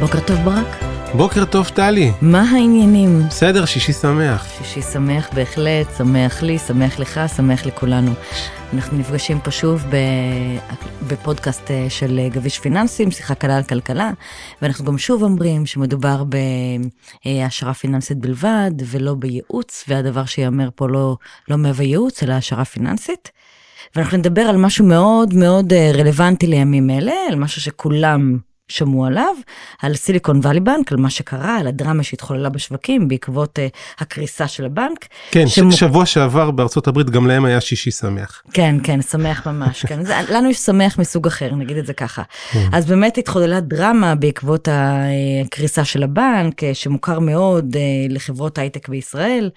בוקר טוב ברק. בוקר טוב טלי. מה העניינים? בסדר, שישי שמח. שישי שמח בהחלט, שמח לי, שמח לך, שמח לכולנו. אנחנו נפגשים פה שוב בפודקאסט אה, של אה, גביש פיננסים, שיחה קלה על כלכלה, ואנחנו גם שוב אומרים שמדובר בהשערה פיננסית בלבד, ולא בייעוץ, והדבר שיאמר פה לא, לא מהווה ייעוץ, אלא השערה פיננסית. ואנחנו נדבר על משהו מאוד מאוד אה, רלוונטי לימים אלה, על משהו שכולם שמעו עליו, על סיליקון וואלי בנק, על מה שקרה, על הדרמה שהתחוללה בשווקים בעקבות uh, הקריסה של הבנק. כן, שמ... שבוע שעבר בארצות הברית גם להם היה שישי שמח. כן, כן, שמח ממש, כן. זה, לנו יש שמח מסוג אחר, נגיד את זה ככה. כן. אז באמת התחוללה דרמה בעקבות הקריסה של הבנק, אה, שמוכר מאוד uh, לחברות הייטק בישראל.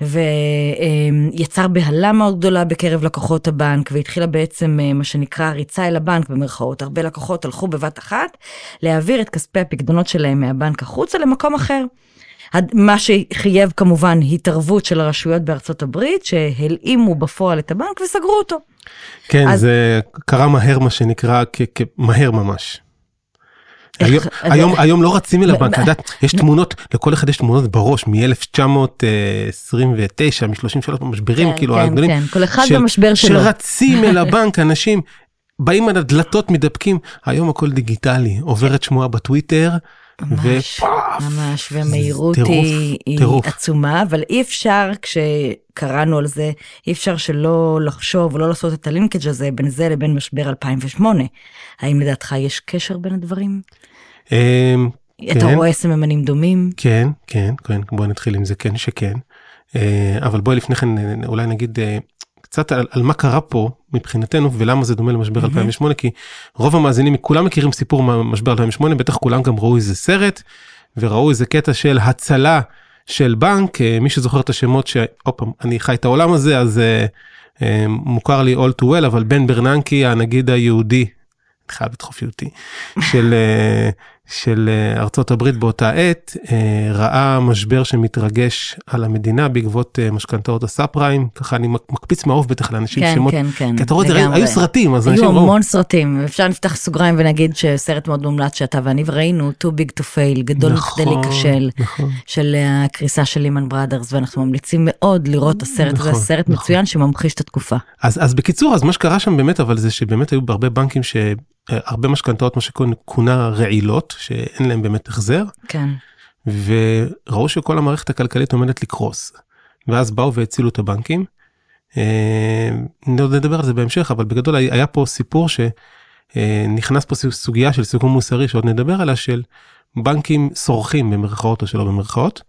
ויצר בהלה מאוד גדולה בקרב לקוחות הבנק, והתחילה בעצם אה, מה שנקרא ריצה אל הבנק במרכאות. הרבה לקוחות הלכו בבת אחת להעביר את כספי הפקדונות שלהם מהבנק החוצה למקום אחר. מה שחייב כמובן התערבות של הרשויות בארצות הברית, שהלאימו בפועל את הבנק וסגרו אותו. כן, אז... זה קרה מהר מה שנקרא, מהר ממש. היום, היום, היום לא רצים אל הבנק, יש תמונות, לכל אחד יש תמונות בראש מ-1929, מ-33 משברים, כאילו, כן, הגדולים. כן, כל אחד במשבר שלו. שרצים אל הבנק, אנשים באים על הדלתות, מדבקים, היום הכל דיגיטלי, עוברת שמועה בטוויטר. ממש, ממש, והמהירות היא, היא עצומה, אבל אי אפשר, כשקראנו על זה, אי אפשר שלא לחשוב לא לעשות את הלינקג' הזה בין זה לבין משבר 2008. האם לדעתך יש קשר בין הדברים? אמ, אתה כן. רואה סממנים דומים? כן, כן, כן, בוא נתחיל עם זה, כן שכן. אה, אבל בואי לפני כן אולי נגיד אה, קצת על, על מה קרה פה מבחינתנו ולמה זה דומה למשבר 2008 כי רוב המאזינים כולם מכירים סיפור משבר 2008 בטח כולם גם ראו איזה סרט וראו איזה קטע של הצלה של בנק אה, מי שזוכר את השמות שעוד פעם אני חי את העולם הזה אז uh, uh, מוכר לי all too well אבל בן ברננקי הנגיד היהודי חייב לדחוף אותי של של אה, ארצות הברית באותה עת אה, ראה משבר שמתרגש על המדינה בעקבות אה, משכנתאות הסאב פריים ככה אני מקפיץ מעוף בטח לאנשים כן, שמות כן כן כי אתה רואה היו, היו סרטים אז אנשים ראו. היו המון סרטים אפשר לפתח סוגריים ונגיד שסרט מאוד מומלץ שאתה ואני ראינו too big to fail גדול נכון, כדי להיכשל נכון. של הקריסה של לימן בראדרס ואנחנו ממליצים מאוד לראות את הסרט נכון, הזה סרט נכון. מצוין שממחיש את התקופה. אז אז בקיצור אז מה שקרה שם באמת אבל זה שבאמת היו בהרבה בנקים ש... הרבה משכנתאות מה שכונה רעילות שאין להם באמת החזר. כן. וראו שכל המערכת הכלכלית עומדת לקרוס. ואז באו והצילו את הבנקים. אה, נדבר על זה בהמשך אבל בגדול היה פה סיפור שנכנס פה סוגיה של סיכום מוסרי שעוד נדבר עליה של בנקים סורחים במרכאות או שלא במרכאות.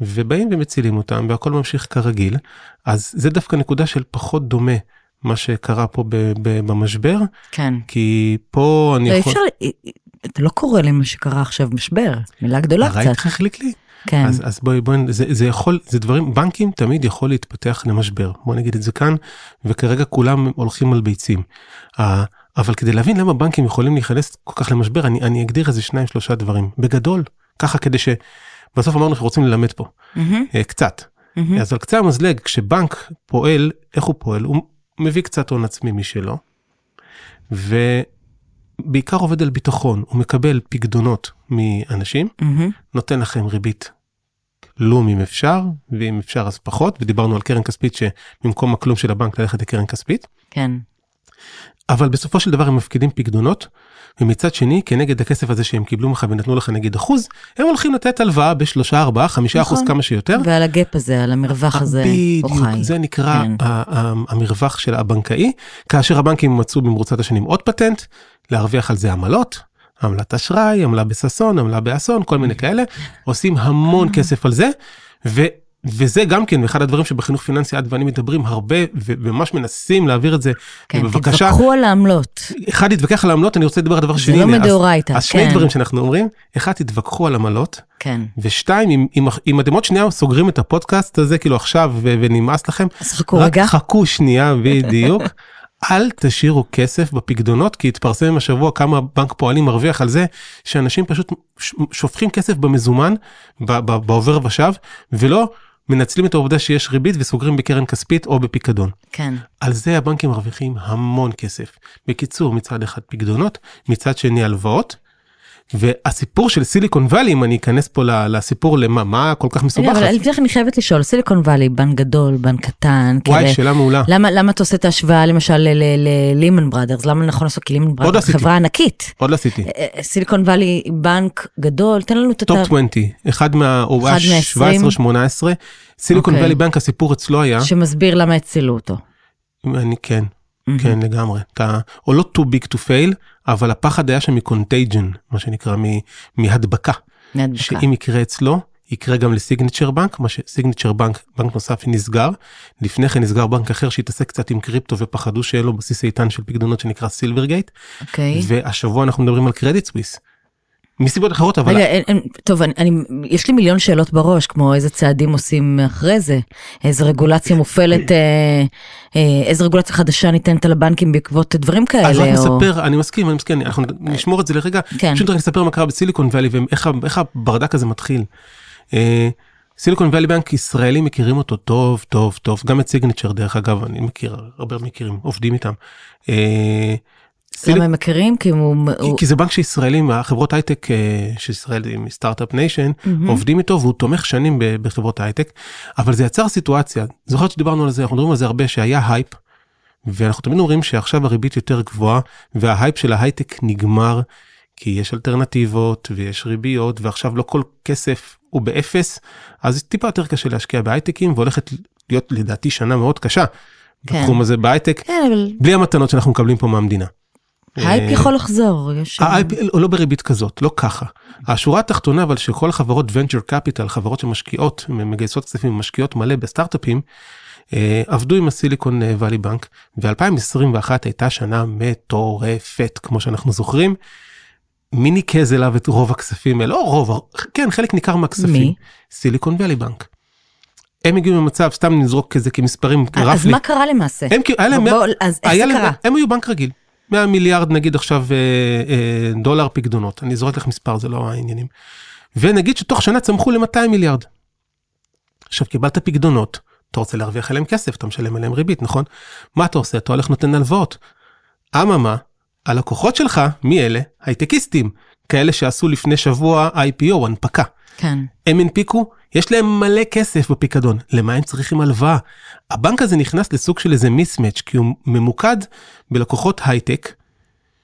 ובאים ומצילים אותם והכל ממשיך כרגיל אז זה דווקא נקודה של פחות דומה מה שקרה פה ב- ב- במשבר. כן. כי פה אני יכול... אפשר, אתה לא קורא לי מה שקרה עכשיו משבר, מילה גדולה קצת. איך החליק לי? כן. אז, אז בואי בואי זה, זה יכול זה דברים בנקים תמיד יכול להתפתח למשבר בוא נגיד את זה כאן וכרגע כולם הולכים על ביצים. אבל כדי להבין למה בנקים יכולים להיכנס כל כך למשבר אני אני אגדיר איזה שניים שלושה דברים בגדול ככה כדי שבסוף אמרנו שרוצים ללמד פה mm-hmm. קצת. Mm-hmm. אז על קצה המזלג כשבנק פועל איך הוא פועל הוא מביא קצת הון עצמי משלו, ובעיקר עובד על ביטחון, הוא מקבל פקדונות מאנשים, mm-hmm. נותן לכם ריבית לום אם אפשר, ואם אפשר אז פחות, ודיברנו על קרן כספית שבמקום הכלום של הבנק ללכת לקרן כספית. כן. אבל בסופו של דבר הם מפקידים פקדונות, ומצד שני כנגד הכסף הזה שהם קיבלו ממך ונתנו לך נגיד אחוז, הם הולכים לתת הלוואה בשלושה ארבעה חמישה אחוז נכון. כמה שיותר. ועל הגאפ הזה, על המרווח הזה, בדיוק, זה נקרא כן. המרווח של הבנקאי, כאשר הבנקים מצאו במרוצת השנים עוד פטנט, להרוויח על זה עמלות. עמלת אשראי, עמלה בששון, עמלה באסון, כל מיני כאלה, עושים המון כסף על זה, ו... וזה גם כן אחד הדברים שבחינוך פיננסי את ואני מדברים הרבה וממש מנסים להעביר את זה. כן, בבקשה. תתווכחו על העמלות. אחד תתווכח על העמלות, אני רוצה לדבר על דבר שני. זה לא מדאורייתא, כן. אז שני דברים שאנחנו אומרים, אחד תתווכחו על עמלות. כן. ושתיים, אם, אם, אם אתם עוד שנייה סוגרים את הפודקאסט הזה כאילו עכשיו ונמאס לכם, אז חכו רגע. רק חכו שנייה בדיוק. אל תשאירו כסף בפקדונות כי התפרסם השבוע כמה בנק פועלים מרוויח על זה שאנשים פשוט שופכים כסף במזומן בעובר ושב ולא מנצלים את העובדה שיש ריבית וסוגרים בקרן כספית או בפיקדון. כן. על זה הבנקים מרוויחים המון כסף. בקיצור, מצד אחד פקדונות, מצד שני הלוואות, והסיפור של סיליקון וואלי, אם אני אכנס פה לסיפור למה, מה כל כך מסובך. אבל לפני כן אני חייבת לשאול, סיליקון וואלי, בנק גדול, בנק קטן. וואי, שאלה מעולה. למה, למה אתה עושה את ההשוואה למשל ל Lehman Brothers? למה נכון לעשות? כי Lehman Brothers חברה ענקית. עוד לא עשיתי. אה, אה, Silicon Valley, בנק גדול, תן לנו את ה... top 20, אחד מה... היה 17-18. Silicon Valley Bank, הסיפור אצלו היה... שמסביר למה הצילו אותו. אני כן. Mm-hmm. כן לגמרי אתה או לא too big to fail אבל הפחד היה שם מ contagion מה שנקרא מהדבקה. מהדבקה. שאם יקרה אצלו יקרה גם ל Signature Bank מה ש Signature Bank בנק נוסף נסגר לפני כן נסגר בנק אחר שהתעסק קצת עם קריפטו ופחדו שיהיה לו בסיס איתן של פקדונות שנקרא סילברגייט. אוקיי. והשבוע אנחנו מדברים על קרדיט סוויס. מסיבות אחרות אבל... רגע, אין, אין, טוב, אני, אני, יש לי מיליון שאלות בראש, כמו איזה צעדים עושים אחרי זה, איזה רגולציה מופעלת, אה, אה, איזה רגולציה חדשה ניתנת על הבנקים בעקבות דברים כאלה. אז רק או... נספר, אני מסכים, אני מסכים, אנחנו נשמור את זה לרגע, כן. פשוט רק נספר מה קרה בסיליקון ואלי ואיך הברדק הזה מתחיל. אה, Silicon Valley Bank ישראלים מכירים אותו טוב טוב טוב גם את Signature דרך אגב אני מכיר הרבה מכירים עובדים איתם. למה הם מכירים? כי הוא... כי זה בנק שישראלים, החברות הייטק אה, של ישראל עם start-up nation, עובדים איתו והוא תומך שנים בחברות הייטק, אבל זה יצר סיטואציה, זוכרת שדיברנו על זה, אנחנו מדברים על זה הרבה, שהיה הייפ, ואנחנו תמיד אומרים שעכשיו הריבית יותר גבוהה, וההייפ של ההייטק נגמר, כי יש אלטרנטיבות ויש ריביות, ועכשיו לא כל כסף הוא באפס, אז טיפה יותר קשה להשקיע בהייטקים, והולכת להיות לדעתי שנה מאוד קשה. כן. בתחום הזה בהייטק, כן, אבל... בלי המתנות שאנחנו מקבלים פה מהמדינה. הייפ אה, יכול לחזור. הייפ לא בריבית כזאת, לא ככה. השורה התחתונה אבל שכל החברות venture capital, חברות שמשקיעות, מגייסות כספים ומשקיעות מלא בסטארט-אפים, אה, עבדו עם ה Silicon Valley Bank, ו-2021 הייתה שנה מטורפת, כמו שאנחנו זוכרים. מי ניקז אליו את רוב הכספים האלה? לא רוב, כן, חלק ניכר מהכספים. מי? סיליקון וואלי בנק. הם הגיעו למצב, סתם נזרוק כזה כמספרים רפלי. אז מה קרה למעשה? הם, היה להם, בוא, אז איך זה קרה? הם היו בנק רגיל. 100 מיליארד נגיד עכשיו אה, אה, דולר פקדונות, אני זורק לך מספר, זה לא העניינים. ונגיד שתוך שנה צמחו ל-200 מיליארד. עכשיו קיבלת פקדונות, אתה רוצה להרוויח עליהם כסף, אתה משלם עליהם ריבית, נכון? מה אתה עושה? אתה הולך נותן הלוואות. אממה, הלקוחות שלך, מי אלה? הייטקיסטים, כאלה שעשו לפני שבוע IPO, הנפקה. כן. הם הנפיקו, יש להם מלא כסף בפיקדון, למה הם צריכים הלוואה? הבנק הזה נכנס לסוג של איזה מיסמץ', כי הוא ממוקד בלקוחות הייטק,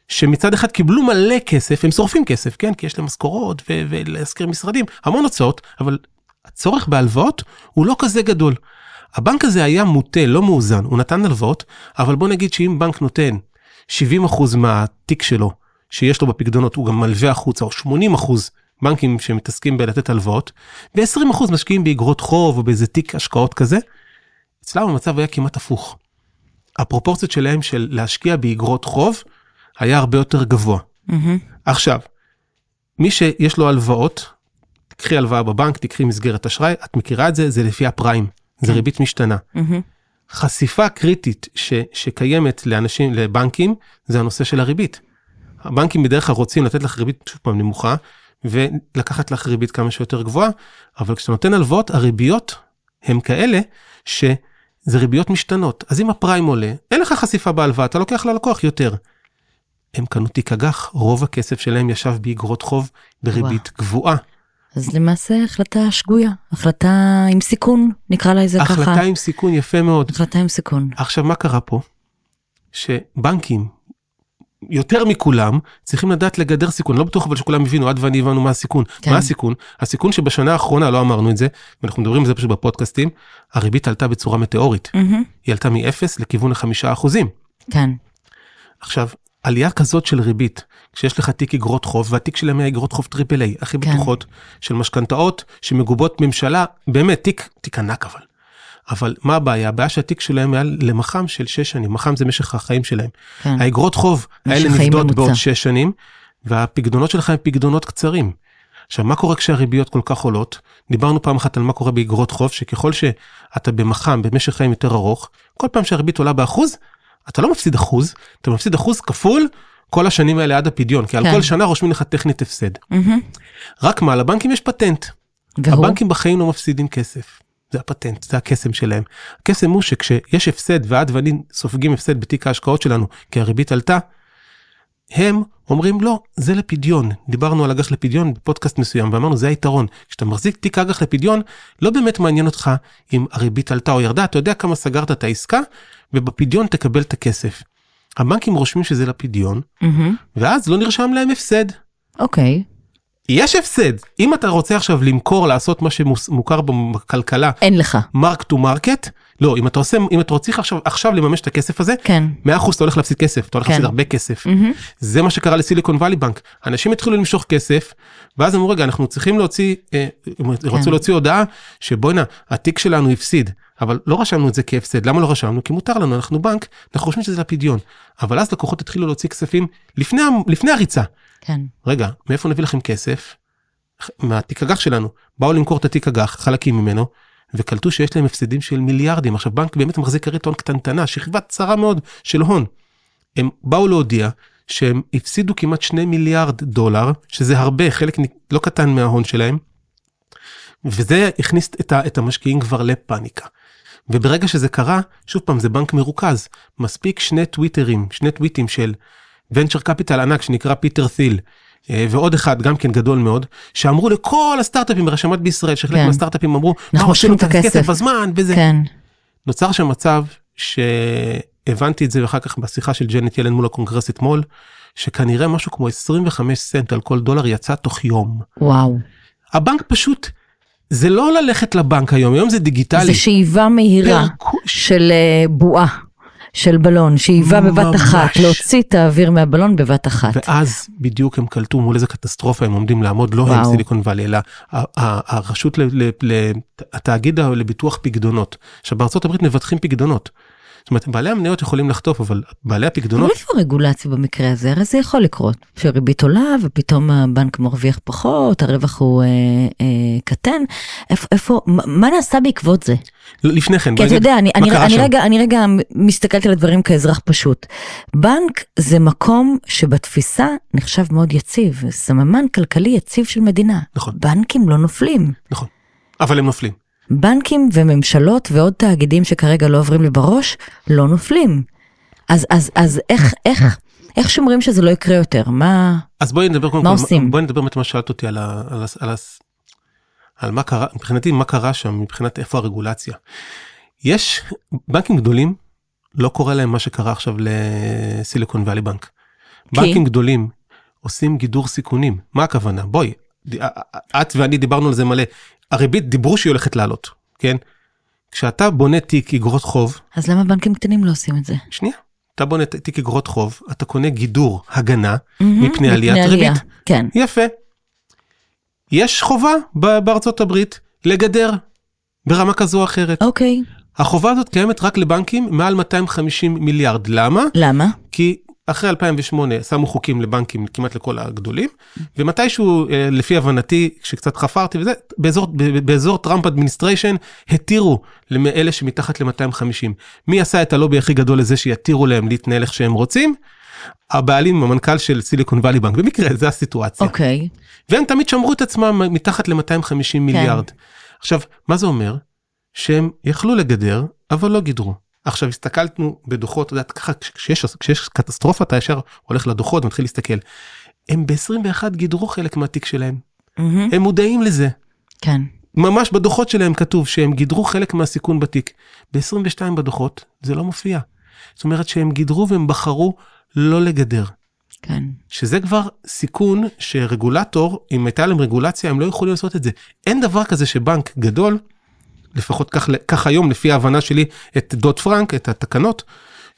שמצד אחד קיבלו מלא כסף, הם שורפים כסף, כן? כי יש להם משכורות ולהזכיר משרדים, המון הוצאות, אבל הצורך בהלוואות הוא לא כזה גדול. הבנק הזה היה מוטה, לא מאוזן, הוא נתן הלוואות, אבל בוא נגיד שאם בנק נותן 70% מהתיק שלו, שיש לו בפקדונות, הוא גם מלווה החוצה, או 80% בנקים שמתעסקים בלתת הלוואות, ו-20% משקיעים באגרות חוב או באיזה תיק השקעות כזה, אצלם המצב היה כמעט הפוך. הפרופורציות שלהם של להשקיע באגרות חוב היה הרבה יותר גבוה. Mm-hmm. עכשיו, מי שיש לו הלוואות, תקחי הלוואה בבנק, תקחי מסגרת אשראי, את מכירה את זה, זה לפי הפריים, זה כן. ריבית משתנה. Mm-hmm. חשיפה קריטית ש, שקיימת לאנשים, לבנקים, זה הנושא של הריבית. הבנקים בדרך כלל רוצים לתת לך ריבית שוב פעם נמוכה, ולקחת לך ריבית כמה שיותר גבוהה, אבל כשאתה נותן הלוואות, הריביות הן כאלה שזה ריביות משתנות. אז אם הפריים עולה, אין לך חשיפה בהלוואה, אתה לוקח ללקוח יותר. הם קנו תיק אג"ח, רוב הכסף שלהם ישב באגרות חוב בריבית וואו. גבוהה. אז למעשה החלטה שגויה, החלטה עם סיכון, נקרא לה איזה ככה. החלטה עם סיכון, יפה מאוד. החלטה עם סיכון. עכשיו, מה קרה פה? שבנקים יותר מכולם צריכים לדעת לגדר סיכון לא בטוח אבל שכולם הבינו עד ואני הבנו מה הסיכון כן. מה הסיכון הסיכון שבשנה האחרונה לא אמרנו את זה ואנחנו מדברים על זה פשוט בפודקאסטים הריבית עלתה בצורה מטאורית mm-hmm. היא עלתה מ-0 לכיוון החמישה אחוזים. כן. עכשיו עלייה כזאת של ריבית כשיש לך תיק אגרות חוב והתיק שלהם היה אגרות חוב triple A הכי כן. בטוחות של משכנתאות שמגובות ממשלה באמת תיק תיק ענק אבל אבל מה הבעיה? הבעיה שהתיק שלהם היה למח"מ של 6 שנים, מח"מ זה משך החיים שלהם. כן. האגרות חוב האלה נפדות בעוד 6 שנים, והפקדונות שלך הם פקדונות קצרים. עכשיו, מה קורה כשהריביות כל כך עולות? דיברנו פעם אחת על מה קורה באגרות חוב, שככל שאתה במח"מ במשך חיים יותר ארוך, כל פעם שהריבית עולה באחוז, אתה לא מפסיד אחוז, אתה מפסיד אחוז כפול כל השנים האלה עד הפדיון, כי כן. על כל שנה רושמים לך טכנית הפסד. Mm-hmm. רק מה, לבנקים יש פטנט. והוא? הבנקים בחיים לא מפסידים כסף. זה הפטנט, זה הקסם שלהם. הקסם הוא שכשיש הפסד ועד ואני סופגים הפסד בתיק ההשקעות שלנו כי הריבית עלתה, הם אומרים לא, זה לפדיון. דיברנו על אג"ח לפדיון בפודקאסט מסוים ואמרנו זה היתרון. כשאתה מחזיק תיק אג"ח לפדיון, לא באמת מעניין אותך אם הריבית עלתה או ירדה, אתה יודע כמה סגרת את העסקה, ובפדיון תקבל את הכסף. הבנקים רושמים שזה לפדיון, מהמם. ואז לא נרשם להם הפסד. אוקיי. יש הפסד. אם אתה רוצה עכשיו למכור, לעשות מה שמוכר בכלכלה, אין לך. mark to market, לא, אם אתה עושה, אם אתה רוצה עכשיו, עכשיו לממש את הכסף הזה, כן. 100% אתה הולך להפסיד כסף, אתה הולך כן. להפסיד הרבה כסף. מהמם. זה מה שקרה ל Silicon Valley Bank. אנשים התחילו למשוך כסף, ואז אמרו, רגע, אנחנו צריכים להוציא, אה, הם רצו להוציא הודעה שבואנה, התיק שלנו הפסיד, אבל לא רשמנו את זה כהפסד. למה לא רשמנו? כי מותר לנו, אנחנו בנק, אנחנו חושבים שזה לפדיון. אבל אז לקוחות התחילו להוציא כספים לפני, לפני הריצה. כן. רגע, מאיפה נביא לכם כסף? מהתיק אג"ח שלנו. באו למכור את התיק אג"ח, חלקים ממנו, וקלטו שיש להם הפסדים של מיליארדים. עכשיו, בנק באמת מחזיק כרית הון קטנטנה, שכבה צרה מאוד של הון. הם באו להודיע שהם הפסידו כמעט 2 מיליארד דולר, שזה הרבה, חלק לא קטן מההון שלהם, וזה הכניס את המשקיעים כבר לפאניקה. וברגע שזה קרה, שוב פעם, זה בנק מרוכז. מספיק שני טוויטרים, שני טוויטים של ונצ'ר קפיטל ענק שנקרא פיטר thiel, אה, ועוד אחד גם כן גדול מאוד, שאמרו לכל הסטארט-אפים ברשמת בישראל, שחלק כן. מהסטארט-אפים אמרו, אנחנו עושים את הכסף." בזמן, וזה. כן. נוצר שם מצב שהבנתי את זה אחר כך בשיחה של ג'נט ילן מול הקונגרס אתמול, שכנראה משהו כמו 25 סנט על כל דולר יצא תוך יום. וואו. הבנק פשוט, זה לא ללכת לבנק היום, היום זה דיגיטלי. זה שאיבה מהירה פירקו- של אה, בועה, של בלון, שאיבה בבת ממש. אחת, להוציא את האוויר מהבלון בבת אחת. ואז בדיוק הם קלטו מול איזה קטסטרופה הם עומדים לעמוד, לא הם וואו. סיליקון וואלי, אלא הרשות, התאגיד לביטוח פקדונות. עכשיו בארצות הברית מבטחים פקדונות. זאת אומרת, בעלי המניות יכולים לחטוף, אבל בעלי אבל הפקדונות, איפה רגולציה במקרה הזה? הרי זה יכול לקרות. שריבית עולה ופתאום הבנק מרוויח פחות, הרווח הוא אה, אה, קטן. איפה, איפה, מה נעשה בעקבות זה? לא, לפני כן, כי אתה יודע, אני, אני, אני? רגע, אני רגע מסתכלת על הדברים כאזרח פשוט. בנק זה מקום שבתפיסה נחשב מאוד יציב, סממן כלכלי יציב של מדינה. נכון. בנקים לא נופלים. נכון, אבל הם נופלים. בנקים וממשלות ועוד תאגידים שכרגע לא עוברים לי בראש, לא נופלים. אז, אז, אז איך, איך, איך שומרים שזה לא יקרה יותר? מה... אז בואי נדבר קודם מה כל, עושים? בואי נדבר באמת מה שאלת אותי על, ה, על, ה, על, ה, על מה קרה, מבחינתי מה קרה שם, מבחינת איפה הרגולציה. יש בנקים גדולים, לא קורה להם מה שקרה עכשיו לסיליקון ואלי בנק. כי? בנקים גדולים עושים גידור סיכונים, מה הכוונה? בואי, את ואני דיברנו על זה מלא, הריבית דיברו שהיא הולכת לעלות, כן? כשאתה בונה תיק אגרות חוב, אז למה בנקים קטנים לא עושים את זה? שנייה, אתה בונה תיק אגרות חוב, אתה קונה גידור הגנה, מהמם, מפני עליית עלייה. ריבית. כן. יפה. יש חובה בארצות הברית לגדר ברמה כזו או אחרת. אוקיי. החובה הזאת קיימת רק לבנקים מעל 250 מיליארד. למה? למה? כי אחרי 2008 שמו חוקים לבנקים כמעט לכל הגדולים, ומתישהו, אה, לפי הבנתי, כשקצת חפרתי וזה, באזור, באזור טראמפ administration התירו לאלה שמתחת ל-250. מי עשה את הלובי הכי גדול לזה שיתירו להם להתנהל איך שהם רוצים? הבעלים, המנכ"ל של סיליקון וואלי בנק, במקרה, זה הסיטואציה. אוקיי. והם תמיד שמרו את עצמם מתחת ל-250 מיליארד. עכשיו, מה זה אומר? שהם יכלו לגדר, אבל לא גידרו. עכשיו הסתכלנו בדוחות, את יודעת, ככה כשיש, כשיש קטסטרופה אתה ישר הולך לדוחות ומתחיל להסתכל. הם ב-21 גידרו חלק מהתיק שלהם, מהמם. הם מודעים לזה. כן. ממש בדוחות שלהם כתוב שהם גידרו חלק מהסיכון בתיק. ב-22 בדוחות זה לא מופיע. זאת אומרת שהם גידרו והם בחרו לא לגדר. כן. שזה כבר סיכון שרגולטור, אם הייתה להם רגולציה, הם לא יכולים לעשות את זה. אין דבר כזה שבנק גדול, לפחות כך, כך היום, לפי ההבנה שלי, את דוד פרנק, את התקנות,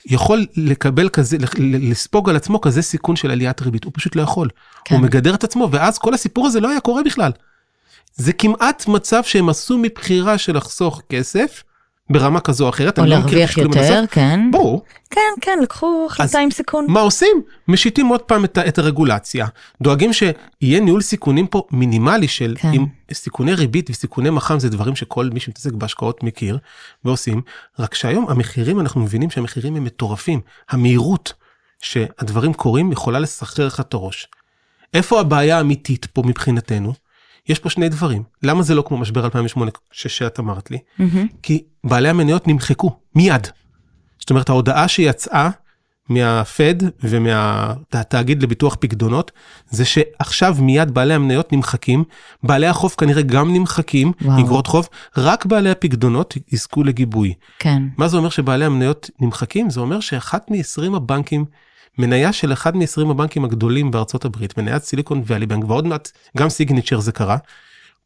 יכול לקבל כזה, לספוג על עצמו כזה סיכון של עליית ריבית. הוא פשוט לא יכול. כן. הוא מגדר את עצמו, ואז כל הסיפור הזה לא היה קורה בכלל. זה כמעט מצב שהם עשו מבחירה של לחסוך כסף, ברמה כזו או אחרת. או לא להרוויח עד יותר. כן. ברור. כן, כן, לקחו החלטה עם סיכון. מה עושים? משיתים עוד פעם את, את הרגולציה, דואגים שיהיה ניהול סיכונים פה מינימלי של כן. עם סיכוני ריבית וסיכוני מח"מ זה דברים שכל מי שמתעסק בהשקעות מכיר ועושים, רק שהיום המחירים אנחנו מבינים שהמחירים הם מטורפים, המהירות שהדברים קורים יכולה לסחרר לך את הראש. איפה הבעיה האמיתית פה מבחינתנו? יש פה שני דברים, למה זה לא כמו משבר 2008 ש- שאת אמרת לי? כי בעלי המניות נמחקו מיד. זאת אומרת ההודעה שיצאה מהפד ומהתאגיד לביטוח פקדונות, זה שעכשיו מיד בעלי המניות נמחקים, בעלי החוב כנראה גם נמחקים. אגרות חוב, רק בעלי הפקדונות יזכו לגיבוי. כן. מה זה אומר שבעלי המניות נמחקים? זה אומר שאחת מ-20 הבנקים, מניה של אחד מ-20 הבנקים הגדולים בארצות הברית, מניית סיליקון ואלי בנק, ועוד מעט גם סיגניצ'ר זה קרה,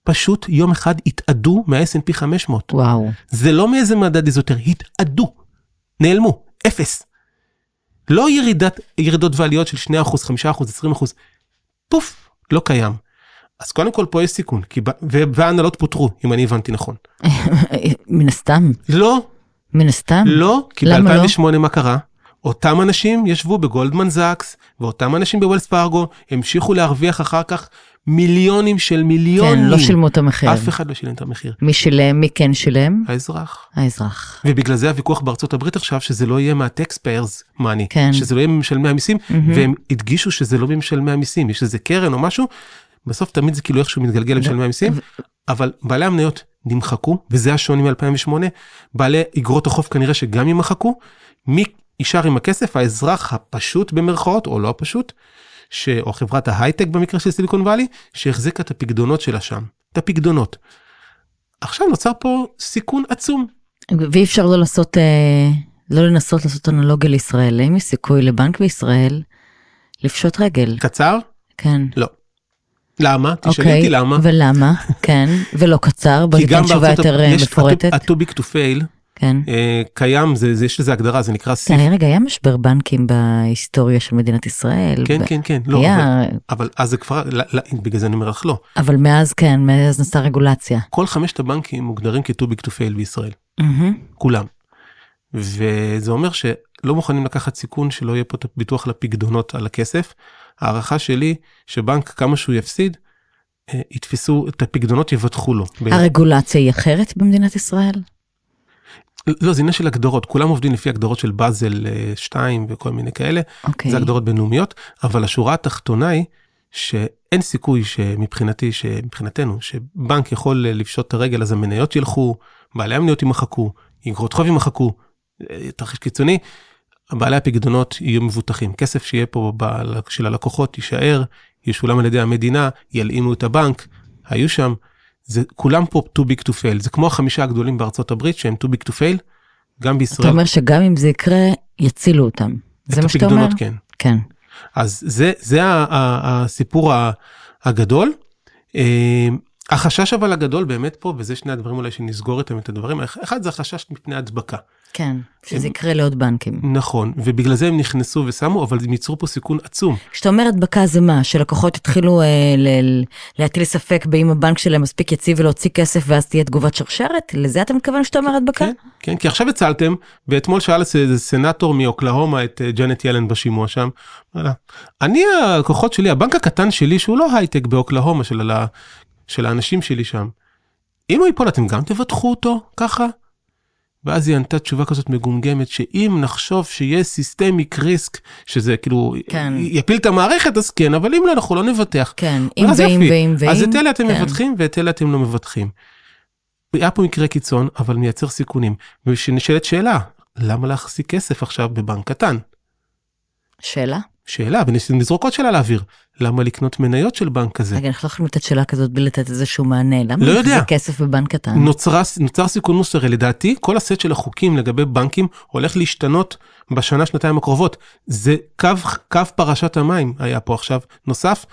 פשוט יום אחד התאדו מה-S&P 500. וואו. זה לא מאיזה מדד איזוטרי, התאדו, נעלמו, אפס. לא ירידת, ירידות ועליות של 2%, 5%, 20%, פוף, לא קיים. אז קודם כל פה יש סיכון, כי, ב- וההנהלות פוטרו, אם אני הבנתי נכון. מן הסתם, לא, מן הסתם. לא, כי למה לא? ב-2008 מה קרה? אותם אנשים ישבו בגולדמן זאקס, ואותם אנשים בוולס פארגו המשיכו להרוויח אחר כך מיליונים של מיליונים. כן, לא שילמו את המחיר. אף אחד לא שילם את המחיר. מי שילם, מי כן שילם? האזרח. האזרח. ובגלל זה הוויכוח בארצות הברית עכשיו, שזה לא יהיה מה-taxpayers money, כן. שזה לא יהיה ממשלמי המיסים, מהמם. והם הדגישו שזה לא ממשלמי המיסים, יש איזה קרן או משהו, בסוף תמיד זה כאילו איכשהו מתגלגל למשלמי המיסים, אבל בעלי המניות נמחקו, וזה השוני מ-2008, בעלי אגרות החוב כנראה שגם יימחקו, מי יישאר עם הכסף? האזרח הפשוט במרכאות, או לא הפשוט, ש... או חברת ההייטק במקרה של סיליקון וואלי, שהחזיקה את הפקדונות שלה שם, את הפקדונות. עכשיו נוצר פה סיכון עצום. ואי אפשר לא לעשות, אה, לא לנסות לעשות אנלוגיה לישראל. האם יש סיכוי לבנק בישראל לפשוט רגל? קצר? כן. לא. למה? תשאלי אוקיי, אותי למה. ולמה? כן. ולא קצר, בוא כי ניתן גם תשובה בארצות יותר הברית אה, יש מפורטת. ה-too big to fail, כן. אה, קיים, זה, זה, יש לזה הגדרה, זה נקרא סיף. כן, רגע, היה משבר בנקים בהיסטוריה של מדינת ישראל. כן, ב- כן, כן, לא, אבל, היה, אבל אז זה כבר, לא, לא, בגלל זה אני אומר לך לא. אבל מאז כן, מאז נעשה רגולציה. כל חמשת הבנקים מוגדרים כ-too big to fail בישראל, מהמם. כולם. וזה אומר שלא מוכנים לקחת סיכון שלא יהיה פה את הביטוח לפקדונות על הכסף. הערכה שלי שבנק כמה שהוא יפסיד, אה, יתפסו את הפקדונות יבטחו לו. הרגולציה היא אחרת במדינת ישראל? לא, זה עניין של הגדרות, כולם עובדים לפי הגדרות של באזל 2 וכל מיני כאלה, אוקיי. זה הגדרות בינלאומיות, אבל השורה התחתונה היא שאין סיכוי שמבחינתי, שמבחינתנו, שבנק יכול אה, לפשוט את הרגל אז המניות ילכו, בעלי המניות יימחקו, אגרות חוב יימחקו, אה, תרחיש קיצוני, בעלי הפקדונות יהיו מבוטחים. כסף שיהיה פה ב- של הלקוחות יישאר, ישולם על ידי המדינה, ילאימו את הבנק, היו שם. זה כולם פה too big to fail, זה כמו החמישה הגדולים בארצות הברית שהם too big to fail, גם אתה בישראל. אומר שגם אם זה יקרה, יצילו אותם. זה מה שאתה אומר? כן. כן. אז זה, זה הסיפור הגדול. החשש אבל הגדול באמת פה, וזה שני הדברים אולי שנסגור איתם את הדברים, אחד זה החשש מפני הדבקה. כן, שזה יקרה לעוד בנקים. נכון, ובגלל זה הם נכנסו ושמו, אבל הם ייצרו פה סיכון עצום. כשאתה אומר הדבקה זה מה? שלקוחות יתחילו אה, ל- להטיל ספק באם הבנק שלהם מספיק יציב ולהוציא כסף ואז תהיה תגובת שרשרת? לזה אתה מתכוון שאתה אומר הדבקה? כן, כן, כי עכשיו הצלתם, ואתמול שאל איזה סנטור מאוקלהומה את אה, ג'נט ילן בשימוע שם, אני הלקוחות שלי, הבנק הקטן שלי, שהוא לא הייטק באוקלהומה של, של האנשים שלי שם, אם הוא ייפול אתם גם תבטחו אותו ככה? ואז היא ענתה תשובה כזאת מגומגמת, שאם נחשוב שיהיה systemic risk, שזה כאילו כן. יפיל את המערכת, אז כן, אבל אם לא, אנחנו לא נבטח. כן, אם ואם. ואם ואם. אז את אלה אתם כן. מבטחים ואת אלה אתם לא מבטחים. היה פה מקרה קיצון, אבל מייצר סיכונים. ושנשאלת שאלה, למה להחזיק כסף עכשיו בבנק קטן? שאלה? שאלה, ונזרוק עוד שאלה לאוויר, למה לקנות מניות של בנק כזה? רגע, אנחנו לא יכולים לתת שאלה כזאת בלי לתת איזשהו מענה. למה לא יודע. כסף בבנק קטן? נוצרה, נוצר סיכון מוסרי, לדעתי כל הסט של החוקים לגבי בנקים הולך להשתנות בשנה שנתיים הקרובות. זה קו, קו פרשת המים היה פה עכשיו, נוסף,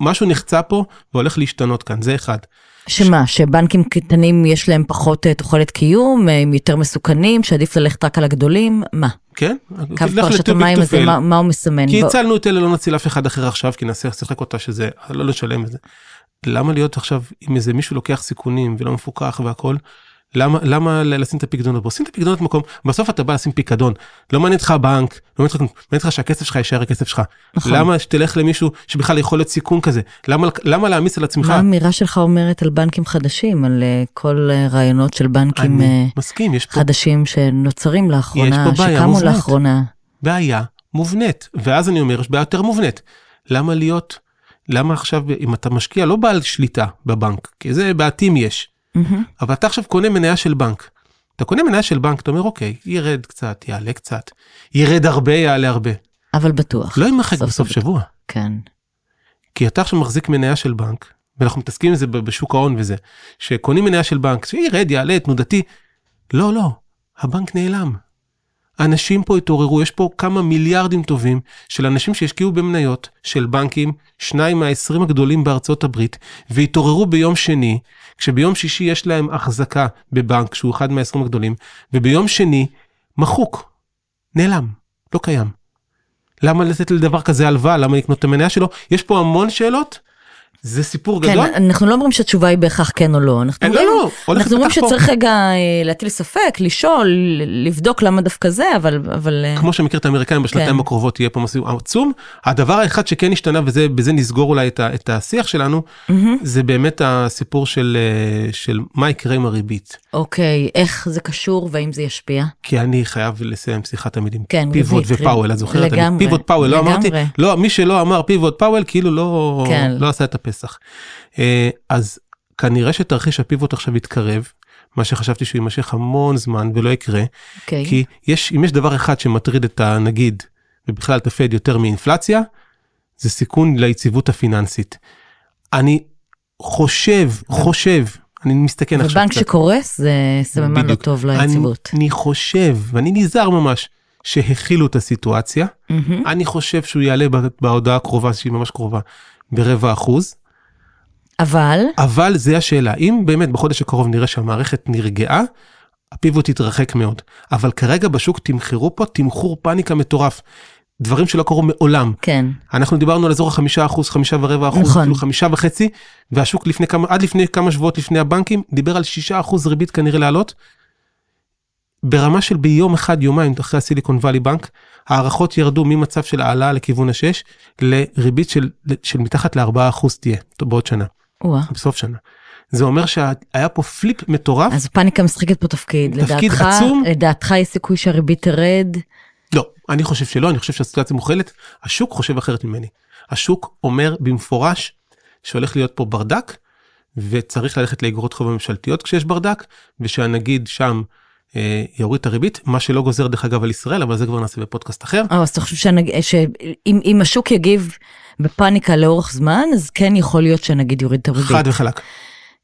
משהו נחצה פה והולך להשתנות כאן, זה אחד. שמה, שבנקים קטנים יש להם פחות אה, תוחלת קיום, אה, הם יותר מסוכנים, שעדיף ללכת רק על הגדולים? מה? כן? קו פרשת המים הזה. מה- מה הוא מסמן? כי הצלנו את אלה, לא נציל אף אחד אחר עכשיו, כי נעשה לשחק אותה שזה, לא לשלם את זה. למה להיות עכשיו, אם איזה מישהו לוקח סיכונים ולא מפוקח והכל, למה, למה לשים את הפקדונות בו? שים את הפקדונות במקום, בסוף אתה בא לשים פיקדון, לא מעניין אותך הבנק, לא מעניין אותך, שהכסף שלך יישאר הכסף שלך. נכון. למה שתלך למישהו שבכלל יכול להיות סיכון כזה? למה, למה להעמיס על עצמך? מה האמירה שלך אומרת על בנקים חדשים, על אה, כל אה, רעיונות של בנקים אני מסכים, פה חדשים שנוצרים לאחרונה, שקמו מובנית. לאחרונה? בעיה מובנית, ואז אני אומר, יש בעיה יותר מובנית. למה להיות, למה עכשיו, אם אתה משקיע לא בעל שליטה בבנק, כי זה בעתים יש. אבל אתה עכשיו קונה מניה של בנק, אתה קונה מניה של בנק, אתה אומר, אוקיי, ירד קצת, יעלה קצת, ירד הרבה, יעלה הרבה. אבל בטוח. לא יימחק סוף בסוף סוף. שבוע. כן. כי אתה עכשיו מחזיק מניה של בנק, ואנחנו מתעסקים עם זה בשוק ההון וזה, שקונים מניה של בנק, שירד, יעלה, תנודתי. לא, לא, הבנק נעלם. אנשים פה התעוררו, יש פה כמה מיליארדים טובים של אנשים שהשקיעו במניות של בנקים, שניים מהעשרים הגדולים בארצות הברית, והתעוררו ביום שני, כשביום שישי יש להם החזקה בבנק, שהוא אחד מהעשרים הגדולים, וביום שני, מחוק, נעלם, לא קיים. למה לתת לדבר כזה הלוואה? למה לקנות את המניה שלו? יש פה המון שאלות. זה סיפור כן, גדול. אנחנו לא אומרים שהתשובה היא בהכרח כן או לא. אנחנו לא, אומרים, לא, הולך אנחנו אומרים. שצריך רגע אה, להטיל ספק, לשאול, לבדוק למה דווקא זה, אבל... אבל אה, כמו שמכיר את האמריקאים בשנתיים כן. הקרובות יהיה פה מסביב עצום. הדבר האחד שכן השתנה ובזה נסגור אולי את, את השיח שלנו, מהמם. זה באמת הסיפור של, אה, של מה יקרה עם הריבית. אוקיי, איך זה קשור והאם זה ישפיע? כי אני חייב לסיים שיחה תמיד עם כן, פיבוט ופאוול. את זוכרת? לגמרי, פיבוט פאוול, לא אמרתי. לא, מי שלא אמר פיבוט פאוול כאילו לא, כן. לא עשה את הפסח. אה, אז כנראה שתרחיש הפיבוט עכשיו יתקרב, מה שחשבתי שהוא יימשך המון זמן ולא יקרה, אוקיי. כי יש, אם יש דבר אחד שמטריד את הנגיד, ובכלל את הפד יותר מאינפלציה, זה סיכון ליציבות הפיננסית. אני חושב, חושב, אני מסתכן עכשיו ובנק קצת. שקורס זה סממן לא בדיוק. טוב אני, ליציבות. אני חושב, ואני נזהר ממש, שהכילו את הסיטואציה. מהמם. אני חושב שהוא יעלה בהודעה הקרובה, שהיא ממש קרובה, ברבע אחוז. אבל, אבל זה השאלה, אם באמת בחודש הקרוב נראה שהמערכת נרגעה, הפיבוט יתרחק מאוד. אבל כרגע בשוק תמחרו פה תמחור פאניקה מטורף. דברים שלא קרו מעולם. כן, אנחנו דיברנו על אזור החמישה אחוז, חמישה ורבע אחוז, נכון. אפילו חמישה וחצי, והשוק לפני כמה, עד לפני כמה שבועות לפני הבנקים, דיבר על שישה אחוז ריבית כנראה לעלות. ברמה של ביום אחד, יומיים אחרי הסיליקון וואלי בנק, הערכות ירדו ממצב של העלאה לכיוון השש, לריבית של, של מתחת לארבעה אחוז תהיה, בעוד שנה. בסוף שנה. זה אומר שהיה פה פליפ מטורף. אז פאניקה משחקת פה תפקיד. תפקיד לדעתך, עצום. לדעתך יש סיכוי שהריבית תרד? לא, אני חושב שלא, אני חושב שהסיטואציה מוכלת. השוק חושב אחרת ממני. השוק אומר במפורש שהולך להיות פה ברדק, וצריך ללכת לאגרות חוב הממשלתיות כשיש ברדק, ושהנגיד שם יוריד את הריבית, מה שלא גוזר דרך אגב על ישראל, אבל זה כבר נעשה בפודקאסט אחר. אה, אז אתה חושב שאם אם השוק יגיב בפאניקה לאורך זמן, אז כן יכול להיות שהנגיד יוריד את הריבית. חד וחלק.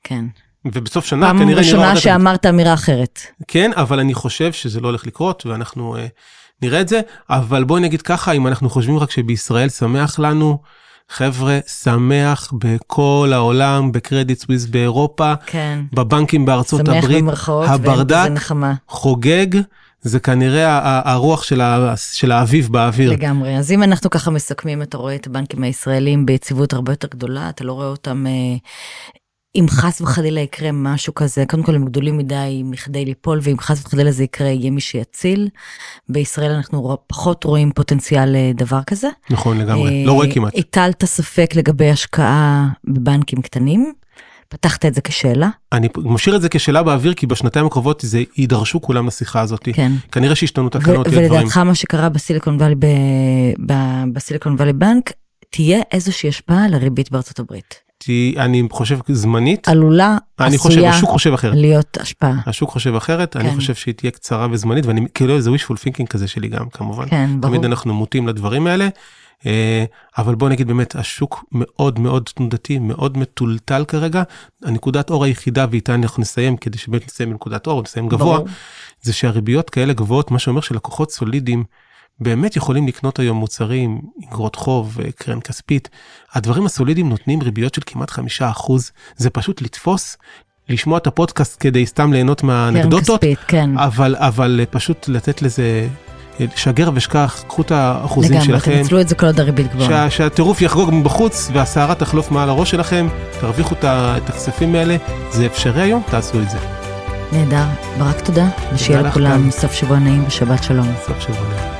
כן. ובסוף שנה פעם כנראה נראה ראשונה עוד יותר. שאמרת אמירה אחרת. כן, אבל אני חושב שזה לא הולך לקרות, ואנחנו אה, נראה את זה. אבל בואי נגיד ככה, אם אנחנו חושבים רק שבישראל שמח לנו, חבר'ה, שמח בכל העולם, בקרדיט סוויס באירופה, כן. בבנקים בארצות שמח הברית, במרכאות, הברדק. חוגג, זה כנראה הרוח של, ה- של האביב באוויר. לגמרי. אז אם אנחנו ככה מסכמים, אתה רואה את הבנקים הישראלים ביציבות הרבה יותר גדולה, אתה לא רואה אותם, אה, אם חס וחלילה יקרה משהו כזה, קודם כל הם גדולים מדי מכדי ליפול, ואם חס וחלילה זה יקרה, יהיה מי שיציל. בישראל אנחנו פחות רואים פוטנציאל לדבר כזה. נכון לגמרי, אה, לא רואה כמעט. הטלת ספק לגבי השקעה בבנקים קטנים, פתחת את זה כשאלה, אני משאיר את זה כשאלה באוויר, כי בשנתיים הקרובות זה יידרשו כולם לשיחה הזאת. כן. כנראה שהשתנו תקנות. ולדעתך מה שקרה בסיליקון וואלי, ב- ב- בסיליקון וואלי בנק, תהיה איזושהי השפעה על הריבית בארצות הברית. כי אני חושב זמנית, עלולה, אני חושב, עשויה השוק חושב אחרת. להיות השפעה. השוק חושב אחרת, אני כן. חושב שהיא תהיה קצרה וזמנית, ואני כאילו זה wishful thinking כזה שלי גם כמובן. כן, ברור. תמיד אנחנו מוטים לדברים האלה, אה, אבל בוא נגיד באמת, השוק מאוד מאוד תנודתי, מאוד מטולטל כרגע. הנקודת אור היחידה, ואיתה אנחנו נסיים, כדי שבאמת נסיים בנקודת אור, נסיים גבוה, ברור. זה שהריביות כאלה גבוהות, מה שאומר שלקוחות סולידיים באמת יכולים לקנות היום מוצרים, אגרות חוב, אה, קרן כספית. הדברים הסולידיים נותנים ריביות של כמעט חמישה אחוז, זה פשוט לתפוס, לשמוע את הפודקאסט כדי סתם ליהנות קרן מהאנקדוטות, כספית, כן. אבל, אבל אה, פשוט לתת לזה, אה, שגר ושכח, קחו את האחוזים לגמרי, שלכם. תנצלו את זה כל עוד הריבית גבוהה. שה, שהטירוף יחגוג מבחוץ והסערה תחלוף מעל הראש שלכם, תרוויחו את הכספים האלה, זה אפשרי היום, תעשו את זה. נהדר. ברק, תודה. ושיהיה לכולם. סוף שבוע נעים ושבת שלום. סוף שבוע. נעים.